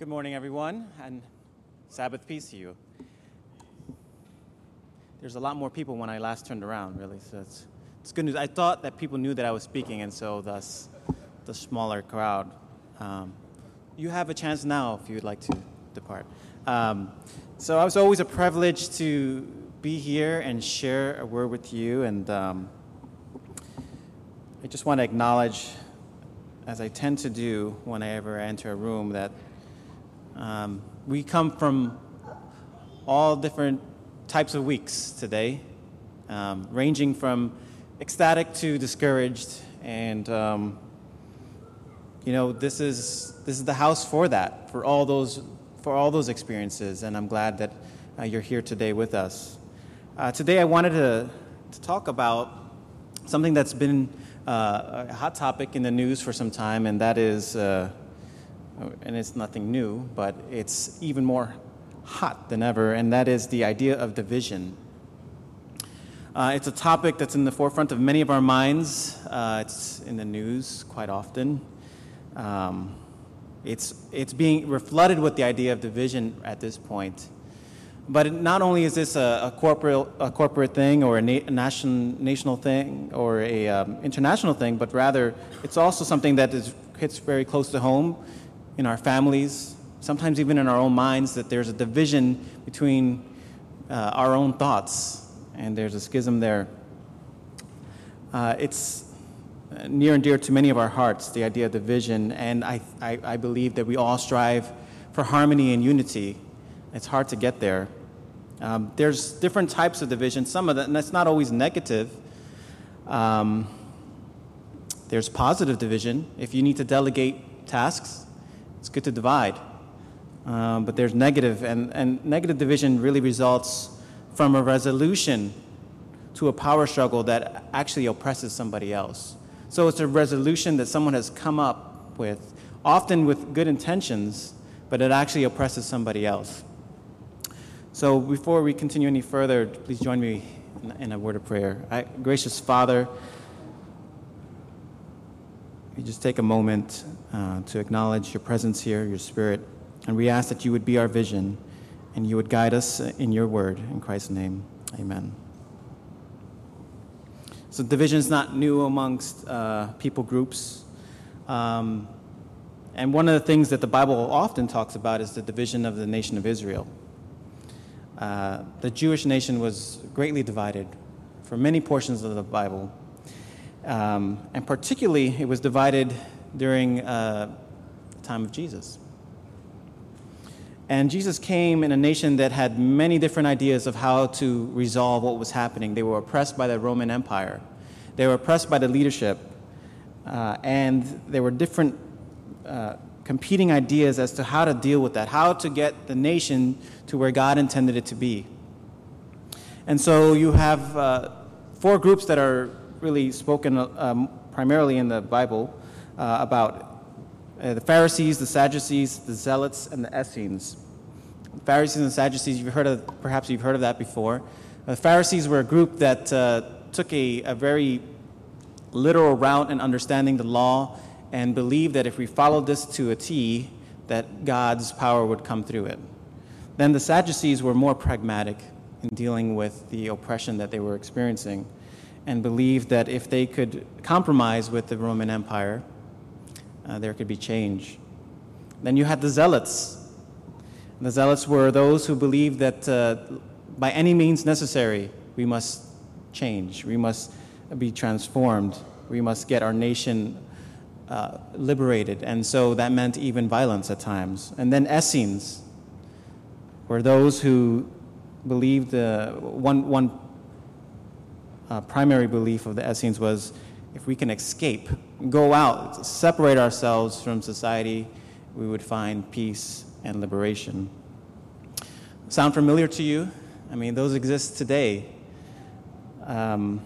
Good morning, everyone, and Sabbath peace to you. There's a lot more people when I last turned around, really, so it's, it's good news. I thought that people knew that I was speaking, and so thus the smaller crowd. Um, you have a chance now if you'd like to depart. Um, so it was always a privilege to be here and share a word with you, and um, I just want to acknowledge, as I tend to do when I enter a room, that um, we come from all different types of weeks today, um, ranging from ecstatic to discouraged, and um, you know this is this is the house for that, for all those for all those experiences, and I'm glad that uh, you're here today with us. Uh, today, I wanted to, to talk about something that's been uh, a hot topic in the news for some time, and that is uh, and it's nothing new, but it's even more hot than ever, and that is the idea of division. Uh, it's a topic that's in the forefront of many of our minds. Uh, it's in the news quite often. Um, it's, it's being reflooded with the idea of division at this point. But it, not only is this a, a, corporate, a corporate thing or a, na- a nation, national thing or a um, international thing, but rather it's also something that is, hits very close to home in our families, sometimes even in our own minds, that there's a division between uh, our own thoughts, and there's a schism there. Uh, it's near and dear to many of our hearts, the idea of division, and I, I, I believe that we all strive for harmony and unity. It's hard to get there. Um, there's different types of division, some of that, and that's not always negative. Um, there's positive division. If you need to delegate tasks, it's good to divide. Um, but there's negative, and, and negative division really results from a resolution to a power struggle that actually oppresses somebody else. So it's a resolution that someone has come up with, often with good intentions, but it actually oppresses somebody else. So before we continue any further, please join me in, a word of prayer. I, gracious Father, you just take a moment uh, to acknowledge your presence here, your spirit, and we ask that you would be our vision and you would guide us in your word. In Christ's name, amen. So, division is not new amongst uh, people groups. Um, and one of the things that the Bible often talks about is the division of the nation of Israel. Uh, the Jewish nation was greatly divided for many portions of the Bible. Um, and particularly, it was divided during uh, the time of Jesus. And Jesus came in a nation that had many different ideas of how to resolve what was happening. They were oppressed by the Roman Empire, they were oppressed by the leadership, uh, and there were different uh, competing ideas as to how to deal with that, how to get the nation to where God intended it to be. And so you have uh, four groups that are really spoken um, primarily in the Bible uh, about uh, the Pharisees, the Sadducees, the Zealots, and the Essenes. The Pharisees and Sadducees, you've heard of, perhaps you've heard of that before. The Pharisees were a group that uh, took a, a very literal route in understanding the law and believed that if we followed this to a T, that God's power would come through it. Then the Sadducees were more pragmatic in dealing with the oppression that they were experiencing and believed that if they could compromise with the Roman Empire, uh, there could be change. Then you had the Zealots. The Zealots were those who believed that uh, by any means necessary, we must change, we must be transformed, we must get our nation uh, liberated. And so that meant even violence at times. And then Essenes were those who believed uh, one, one uh, primary belief of the Essenes was if we can escape, go out, separate ourselves from society, we would find peace and liberation. Sound familiar to you? I mean, those exist today. Um,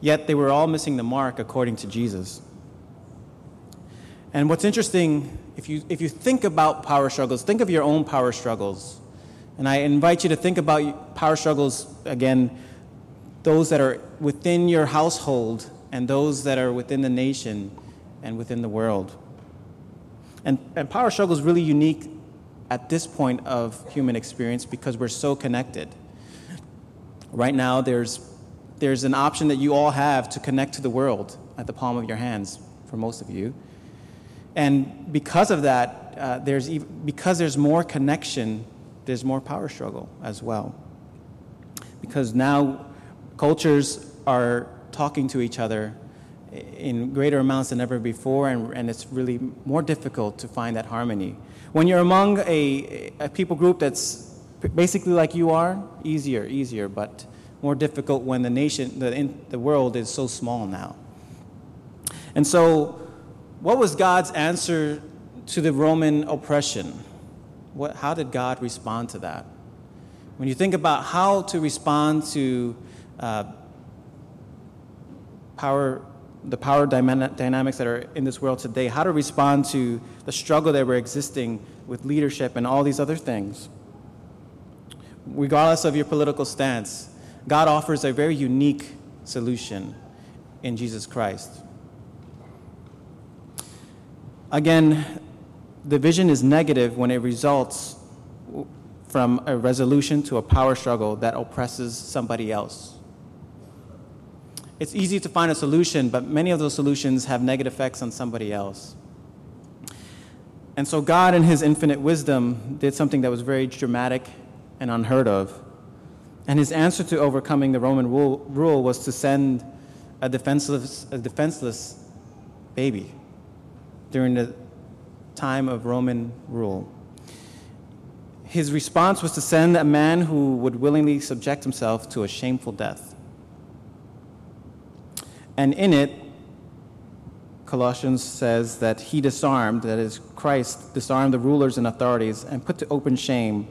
yet they were all missing the mark according to Jesus. And what's interesting, if you, if you think about power struggles, think of your own power struggles. And I invite you to think about power struggles again those that are within your household and those that are within the nation and within the world. And, and power struggle is really unique at this point of human experience because we're so connected. Right now, there's, there's an option that you all have to connect to the world at the palm of your hands, for most of you. And because of that, uh, there's even, because there's more connection, there's more power struggle as well. Because now cultures are talking to each other in greater amounts than ever before, and, and it's really more difficult to find that harmony. When you're among a, a people group that's basically like you are, easier, easier, but more difficult when the nation, the, in, the world is so small now. And so, what was God's answer to the Roman oppression? What, how did God respond to that? When you think about how to respond to uh, power, the power dynamics that are in this world today, how to respond to the struggle that we're existing with leadership and all these other things. Regardless of your political stance, God offers a very unique solution in Jesus Christ. Again, the vision is negative when it results from a resolution to a power struggle that oppresses somebody else. It's easy to find a solution, but many of those solutions have negative effects on somebody else. And so, God, in His infinite wisdom, did something that was very dramatic and unheard of. And His answer to overcoming the Roman rule, was to send a defenseless, a defenseless baby during the time of Roman rule. His response was to send a man who would willingly subject himself to a shameful death. And in it, Colossians says that he disarmed, that is, Christ disarmed the rulers and authorities and put to open shame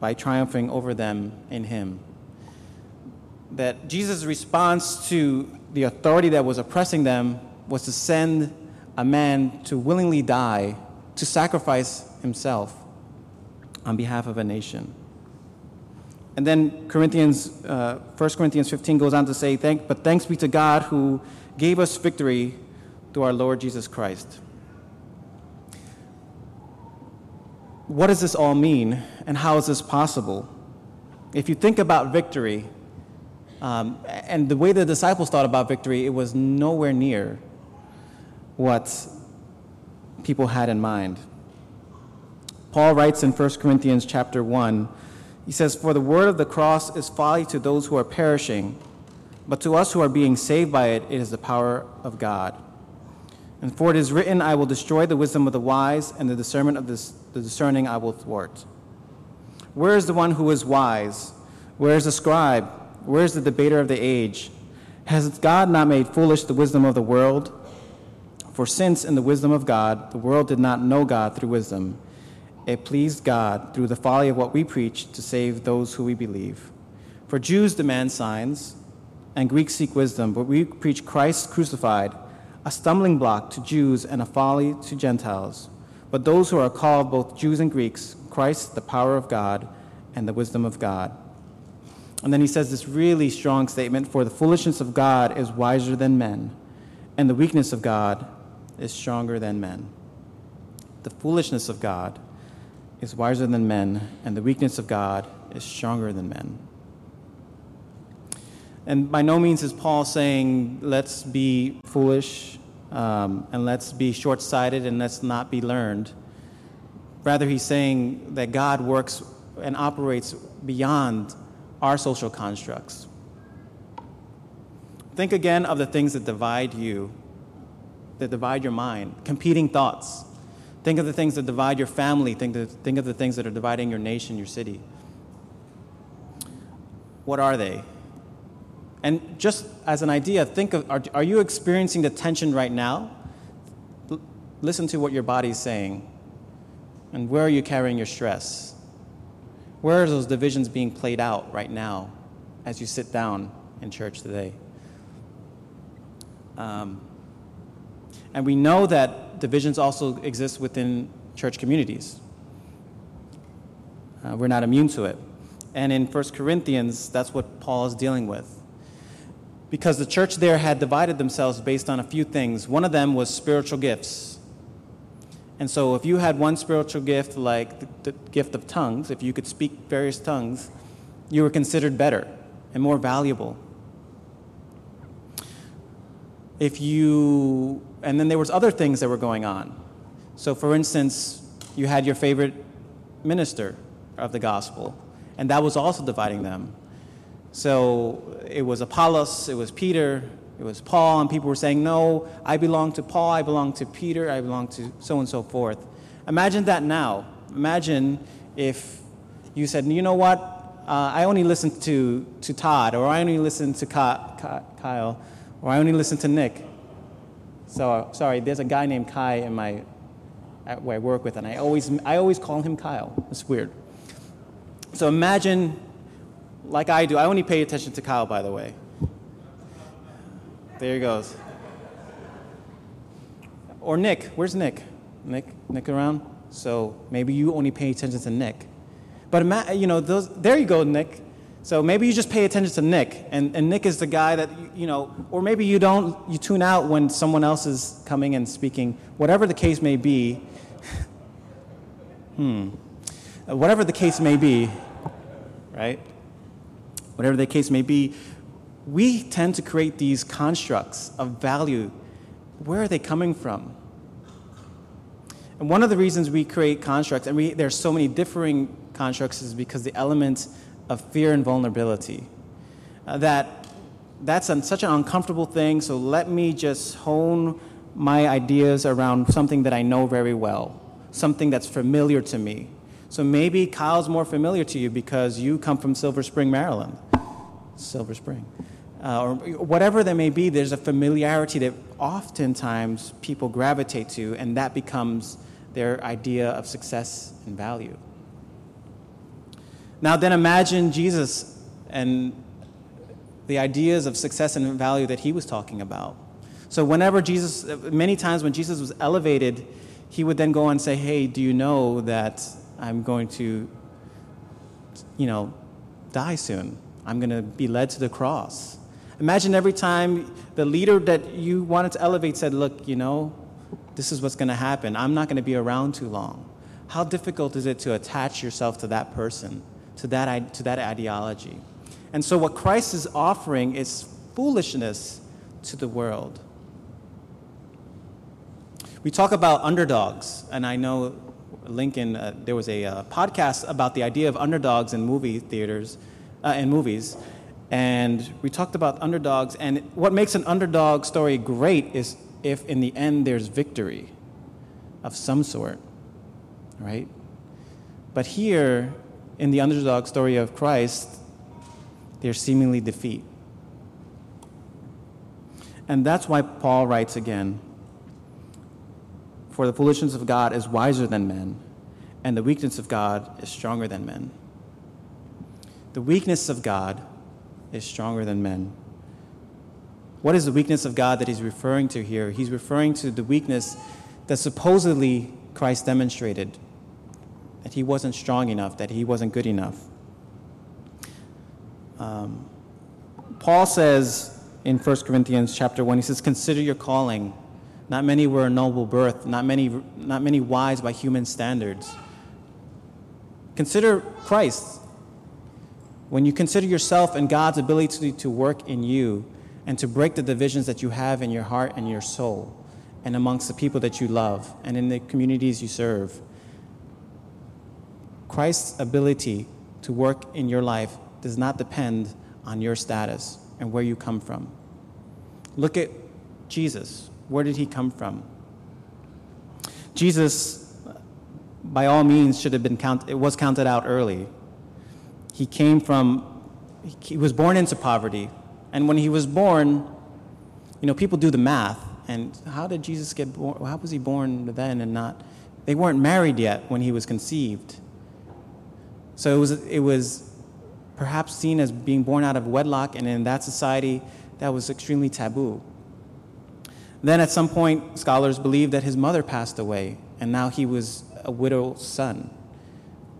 by triumphing over them in him. That Jesus' response to the authority that was oppressing them was to send a man to willingly die, to sacrifice himself on behalf of a nation. And then Corinthians, uh, 1 Corinthians 15 goes on to say, Thank, But thanks be to God who gave us victory through our Lord Jesus Christ. What does this all mean, and how is this possible? If you think about victory, um, and the way the disciples thought about victory, it was nowhere near what people had in mind. Paul writes in 1 Corinthians chapter 1, he says, For the word of the cross is folly to those who are perishing, but to us who are being saved by it, it is the power of God. And for it is written, I will destroy the wisdom of the wise, and the discernment of this, the discerning I will thwart. Where is the one who is wise? Where is the scribe? Where is the debater of the age? Has God not made foolish the wisdom of the world? For since in the wisdom of God, the world did not know God through wisdom, it pleased God through the folly of what we preach to save those who we believe. For Jews demand signs, and Greeks seek wisdom, but we preach Christ crucified, a stumbling block to Jews and a folly to Gentiles. But those who are called, both Jews and Greeks, Christ, the power of God and the wisdom of God. And then he says this really strong statement For the foolishness of God is wiser than men, and the weakness of God is stronger than men. The foolishness of God is wiser than men, and the weakness of God is stronger than men. And by no means is Paul saying, let's be foolish um, and let's be short sighted and let's not be learned. Rather, he's saying that God works and operates beyond our social constructs. Think again of the things that divide you that divide your mind, competing thoughts. Think of the things that divide your family. Think of, think of the things that are dividing your nation, your city. What are they? And just as an idea, think of are, are you experiencing the tension right now? L- listen to what your body is saying. And where are you carrying your stress? Where are those divisions being played out right now as you sit down in church today? Um, and we know that divisions also exist within church communities. Uh, we're not immune to it. And in 1 Corinthians, that's what Paul is dealing with. Because the church there had divided themselves based on a few things. One of them was spiritual gifts. And so, if you had one spiritual gift, like the, the gift of tongues, if you could speak various tongues, you were considered better and more valuable. If you, and then there was other things that were going on. So, for instance, you had your favorite minister of the gospel, and that was also dividing them. So it was Apollos, it was Peter, it was Paul, and people were saying, No, I belong to Paul, I belong to Peter, I belong to so and so forth. Imagine that now. Imagine if you said, You know what? Uh, I only listen to, to Todd, or I only listen to Kyle, or I only listen to Nick. So, sorry, there's a guy named Kai in my, at where I work with, and I always, I always call him Kyle. It's weird. So imagine, like I do, I only pay attention to Kyle, by the way. There he goes. Or Nick. Where's Nick? Nick, Nick around? So maybe you only pay attention to Nick. But you know, those, there you go, Nick. So maybe you just pay attention to Nick, and, and Nick is the guy that, you know, or maybe you don't, you tune out when someone else is coming and speaking. Whatever the case may be, hmm, whatever the case may be, right? Whatever the case may be, we tend to create these constructs of value. Where are they coming from? And one of the reasons we create constructs, and we, there's so many differing constructs, is because the element of fear and vulnerability. Uh, that that's an, such an uncomfortable thing, so let me just hone my ideas around something that I know very well, something that's familiar to me. So maybe Kyle's more familiar to you because you come from Silver Spring, Maryland. Silver Spring. Uh, or whatever that may be, there's a familiarity that oftentimes people gravitate to, and that becomes their idea of success and value. Now, then imagine Jesus and the ideas of success and value that he was talking about. So, whenever Jesus, many times when Jesus was elevated, he would then go and say, Hey, do you know that I'm going to, you know, die soon. I'm going to be led to the cross. Imagine every time the leader that you wanted to elevate said, Look, you know, this is what's going to happen. I'm not going to be around too long. How difficult is it to attach yourself to that person, to that, to that ideology? And so, what Christ is offering is foolishness to the world. We talk about underdogs, and I know Lincoln, uh, there was a uh, podcast about the idea of underdogs in movie theaters, uh, in movies, and we talked about underdogs. And what makes an underdog story great is if in the end there's victory of some sort, right? But here, in the underdog story of Christ, there's seemingly defeat. And that's why Paul writes again for the foolishness of God is wiser than men, and the weakness of God is stronger than men. The weakness of God is stronger than men. What is the weakness of God that he's referring to here? He's referring to the weakness that supposedly Christ demonstrated that he wasn't strong enough, that he wasn't good enough. Um, Paul says in 1 Corinthians chapter 1, he says, Consider your calling. Not many were a noble birth, not many, not many wise by human standards. Consider Christ. When you consider yourself and God's ability to work in you and to break the divisions that you have in your heart and your soul and amongst the people that you love and in the communities you serve, Christ's ability to work in your life does not depend on your status and where you come from. Look at Jesus. Where did he come from? Jesus, by all means, should have been counted, it was counted out early. He came from, he was born into poverty. And when he was born, you know, people do the math. And how did Jesus get born? How was he born then and not? They weren't married yet when he was conceived. So it was, it was perhaps seen as being born out of wedlock, and in that society, that was extremely taboo. Then at some point, scholars believe that his mother passed away, and now he was a widowed son.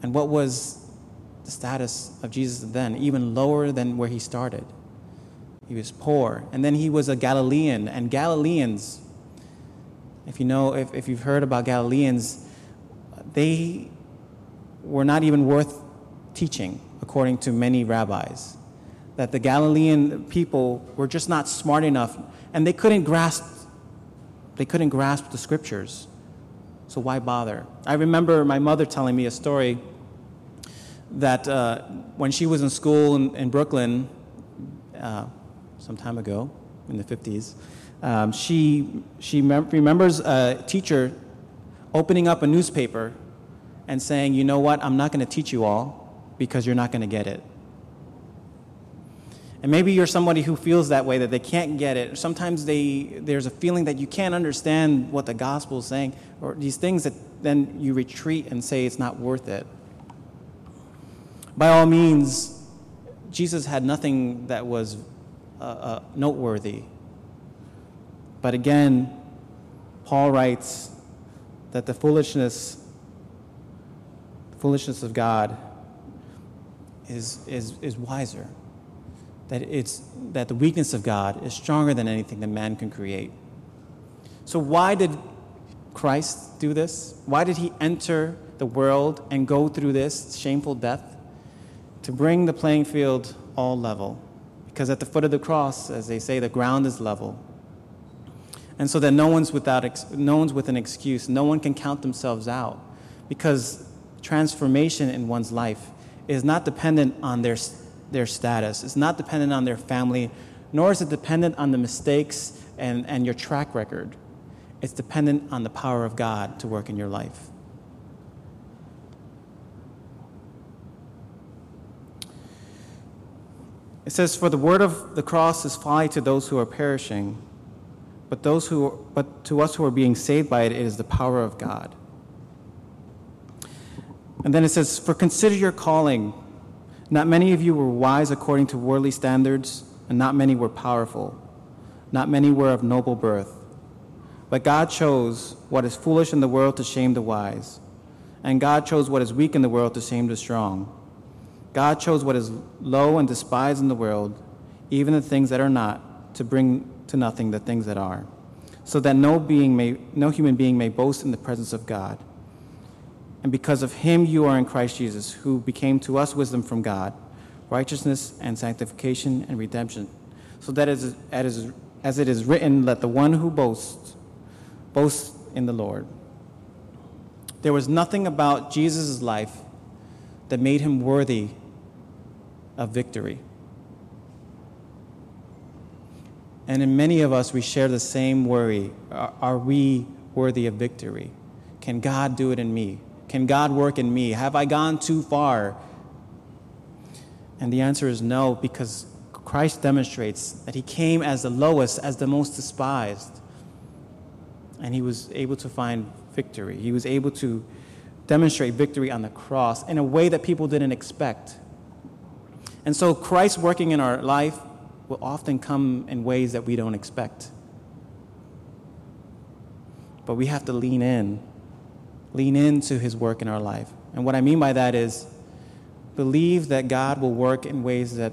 And what was the status of Jesus then? Even lower than where he started. He was poor. And then he was a Galilean, and Galileans, If you know, if, if you've heard about Galileans, they were not even worth teaching, according to many rabbis. That the Galilean people were just not smart enough, and they couldn't grasp, they couldn't grasp the scriptures. So why bother? I remember my mother telling me a story that uh, when she was in school in, in Brooklyn, uh, some time ago, in the 50s, um, she, she mem- remembers a teacher opening up a newspaper and saying, you know what, I'm not going to teach you all because you're not going to get it. And maybe you're somebody who feels that way, that they can't get it. Sometimes they, there's a feeling that you can't understand what the gospel is saying, or these things that then you retreat and say it's not worth it. By all means, Jesus had nothing that was uh, uh, noteworthy. But again, Paul writes that the foolishness, the foolishness of God is, is, is wiser. That, it's, that the weakness of God is stronger than anything that man can create. So, why did Christ do this? Why did he enter the world and go through this shameful death? To bring the playing field all level. Because at the foot of the cross, as they say, the ground is level. And so that no one's, without ex- no one's with an excuse. No one can count themselves out. Because transformation in one's life is not dependent on their, their status, it's not dependent on their family, nor is it dependent on the mistakes and, and your track record. It's dependent on the power of God to work in your life. It says, For the word of the cross is folly to those who are perishing, but, those who, but to us who are being saved by it, it is the power of God. And then it says, For consider your calling. Not many of you were wise according to worldly standards, and not many were powerful. Not many were of noble birth. But God chose what is foolish in the world to shame the wise, and God chose what is weak in the world to shame the strong. God chose what is low and despised in the world, even the things that are not, to bring to nothing the things that are, so that no being may no human being may boast in the presence of God. And because of him you are in Christ Jesus, who became to us wisdom from God, righteousness and sanctification and redemption, so that as, as it is written, let the one who boasts boast in the Lord. There was nothing about Jesus' life that made him worthy of victory. And in many of us, we share the same worry. Are, are, we worthy of victory? Can God do it in me? Can God work in me? Have I gone too far? And the answer is no, because Christ demonstrates that he came as the lowest, as the most despised. And he was able to find victory. He was able to demonstrate victory on the cross in a way that people didn't expect. And so Christ working in our life will often come in ways that we don't expect. But we have to lean in, lean into his work in our life. And what I mean by that is believe that God will work in ways that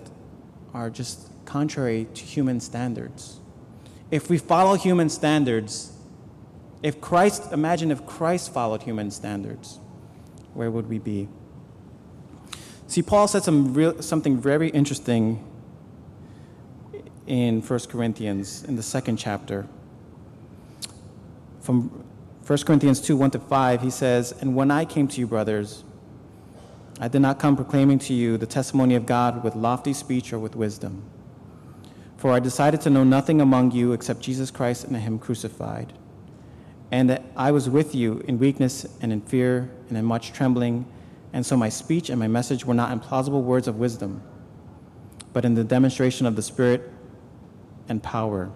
are just contrary to human standards. If we follow human standards, if Christ, imagine if Christ followed human standards, where would we be? See, Paul said some real, something very interesting in 1 Corinthians, in the second chapter. From 1 Corinthians 2 1 to 5, he says, And when I came to you, brothers, I did not come proclaiming to you the testimony of God with lofty speech or with wisdom. For I decided to know nothing among you except Jesus Christ and Him crucified. And that I was with you in weakness and in fear and in much trembling. And so my speech and my message were not in plausible words of wisdom, but in the demonstration of the Spirit and power,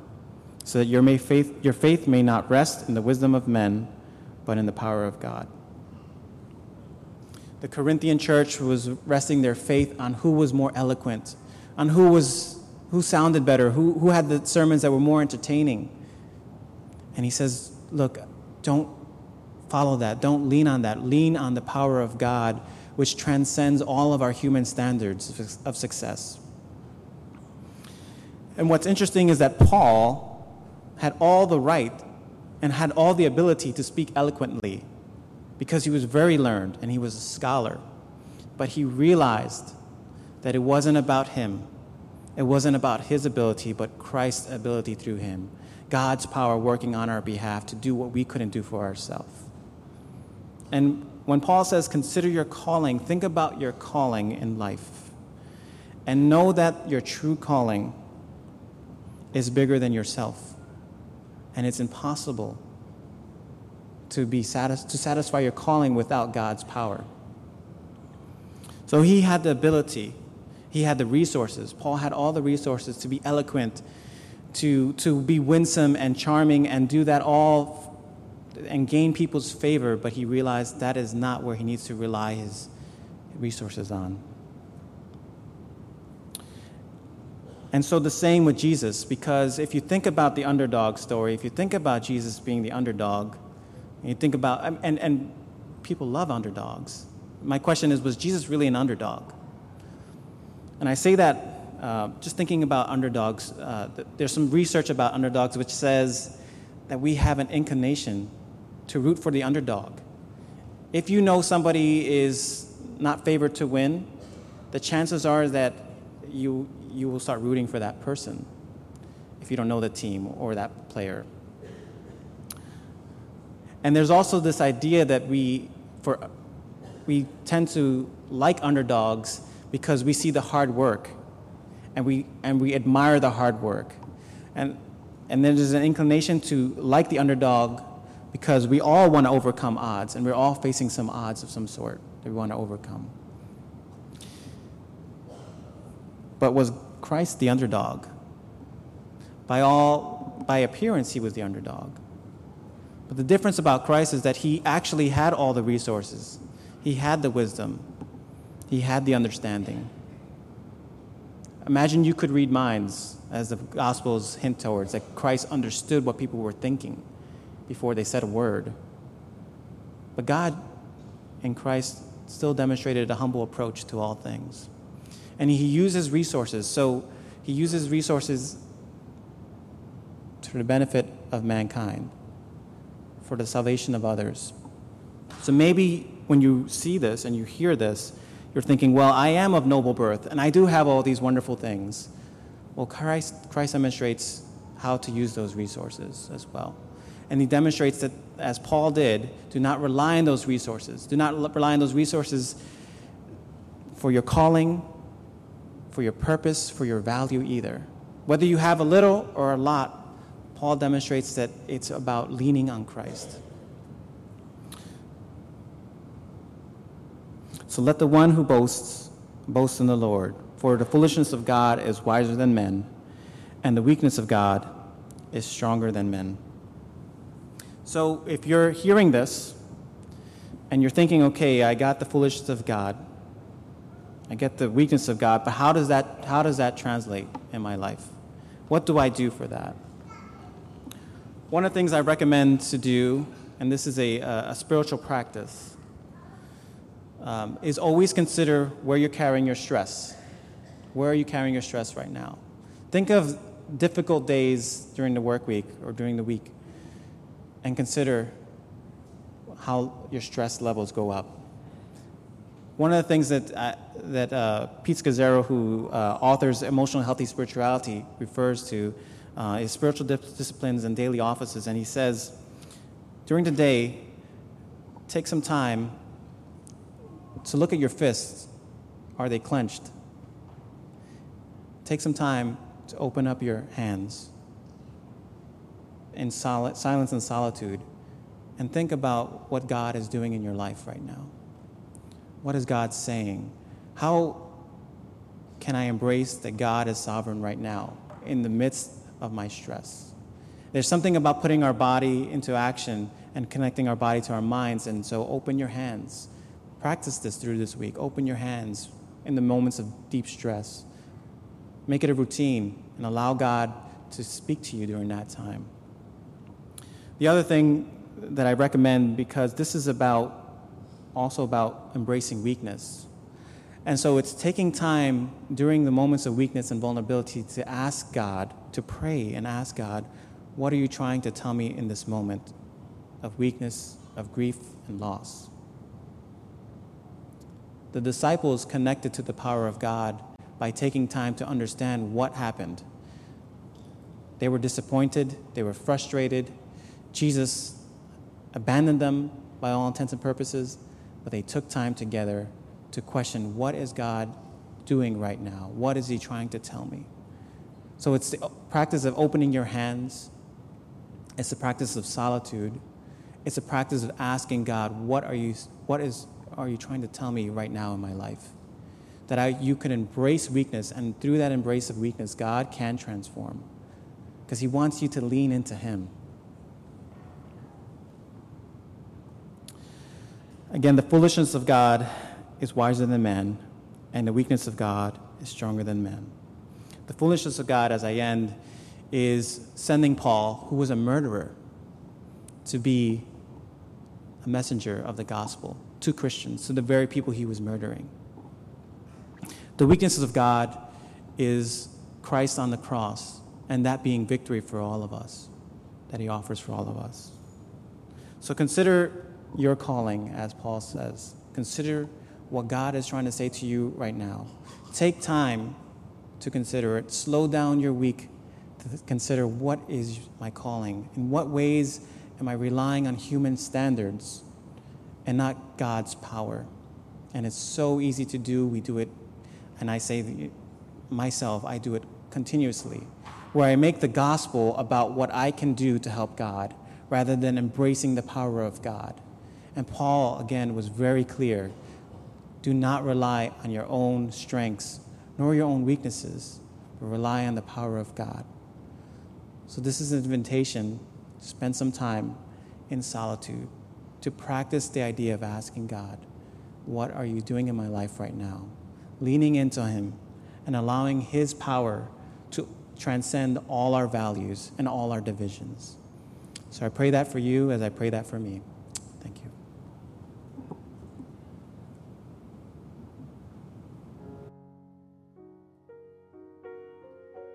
so that your, faith, your faith may not rest in the wisdom of men, but in the power of God. The Corinthian church was resting their faith on who was more eloquent, on who, was, who sounded better, who, who had the sermons that were more entertaining. And he says, Look, don't follow that. Don't lean on that. Lean on the power of God, which transcends all of our human standards of success. And what's interesting is that Paul had all the right and had all the ability to speak eloquently because he was very learned and he was a scholar. But he realized that it wasn't about him. It wasn't about his ability, but Christ's ability through him. God's power working on our behalf to do what we couldn't do for ourselves. And when Paul says, consider your calling, think about your calling in life. And know that your true calling is bigger than yourself. And it's impossible to, be satis- to satisfy your calling without God's power. So he had the ability, he had the resources. Paul had all the resources to be eloquent, to, to be winsome and charming, and do that all and gain people's favor, but he realized that is not where he needs to rely his resources on. And so the same with Jesus, because if you think about the underdog story, if you think about Jesus being the underdog, and you think about, and, and people love underdogs. My question is, was Jesus really an underdog? And I say that uh, just thinking about underdogs. Uh, there's some research about underdogs which says that we have an inclination to root for the underdog. If you know somebody is not favored to win, the chances are that you, you will start rooting for that person if you don't know the team or that player. And there's also this idea that we, for, we tend to like underdogs because we see the hard work and we, and we admire the hard work. And, and then there's an inclination to like the underdog because we all want to overcome odds and we're all facing some odds of some sort that we want to overcome. But was Christ the underdog? By all, by appearance, he was the underdog. But the difference about Christ is that he actually had all the resources. He had the wisdom. He had the understanding. Imagine you could read minds, as the Gospels hint towards, that Christ understood what people were thinking before they said a word. But God and Christ still demonstrated a humble approach to all things. And he uses resources. So he uses resources for the benefit of mankind, for the salvation of others. So maybe when you see this and you hear this, you're thinking, well, I am of noble birth and I do have all these wonderful things. Well, Christ, Christ demonstrates how to use those resources as well. And he demonstrates that, as Paul did, do not rely on those resources. Do not rely on those resources for your calling, for your purpose, for your value either. Whether you have a little or a lot, Paul demonstrates that it's about leaning on Christ. So let the one who boasts boast in the Lord, for the foolishness of God is wiser than men, and the weakness of God is stronger than men. So if you're hearing this and you're thinking, okay, I got the foolishness of God, I get the weakness of God, but how does that, how does that translate in my life? What do I do for that? One of the things I recommend to do, and this is a, a spiritual practice, um, is always consider where you're carrying your stress. Where are you carrying your stress right now? Think of difficult days during the work week or during the week and consider how your stress levels go up. One of the things that, uh, that uh, Pete Scazzero, who uh, authors Emotional Healthy Spirituality, refers to uh, is spiritual disciplines and daily offices. And he says, during the day, take some time to look at your fists. Are they clenched? Take some time to open up your hands in sol- silence and solitude and think about what God is doing in your life right now. What is God saying? How can I embrace that God is sovereign right now in the midst of my stress? There's something about putting our body into action and connecting our body to our minds, and so open your hands. Practice this through this week. Open your hands in the moments of deep stress. Make it a routine and allow God to speak to you during that time. The other thing that I recommend, because this is about also about embracing weakness. And so it's taking time during the moments of weakness and vulnerability to ask God, to pray and ask God, What are you trying to tell me in this moment of weakness, of grief, and loss? The disciples connected to the power of God by taking time to understand what happened. They were disappointed, they were frustrated. Jesus abandoned them by all intents and purposes, but they took time together to question what is God doing right now? What is He trying to tell me? So it's the practice of opening your hands, it's the practice of solitude, it's a practice of asking God, what are you, what is, are you trying to tell me right now in my life? That I, you can embrace weakness, and through that embrace of weakness, God can transform. Because He wants you to lean into Him. Again, the foolishness of God is wiser than man, and the weakness of God is stronger than man. The foolishness of God, as I end, is sending Paul, who was a murderer, to be a messenger of the gospel to Christians, to the very people he was murdering. The weaknesses of God is Christ on the cross, and that being victory for all of us, that he offers for all of us. So consider your calling, as Paul says. Consider what God is trying to say to you right now. Take time to consider it. Slow down your week to consider what is my calling. In what ways am I relying on human standards and not God's power? And it's so easy to do. We do it, and I say myself, I do it continuously, where I make the gospel about what I can do to help God rather than embracing the power of God. And Paul, again, was very clear do not rely on your own strengths nor your own weaknesses, but rely on the power of God. So, this is an invitation to spend some time in solitude, to practice the idea of asking God, What are you doing in my life right now? Leaning into Him and allowing His power to transcend all our values and all our divisions. So, I pray that for you as I pray that for me. Thank you.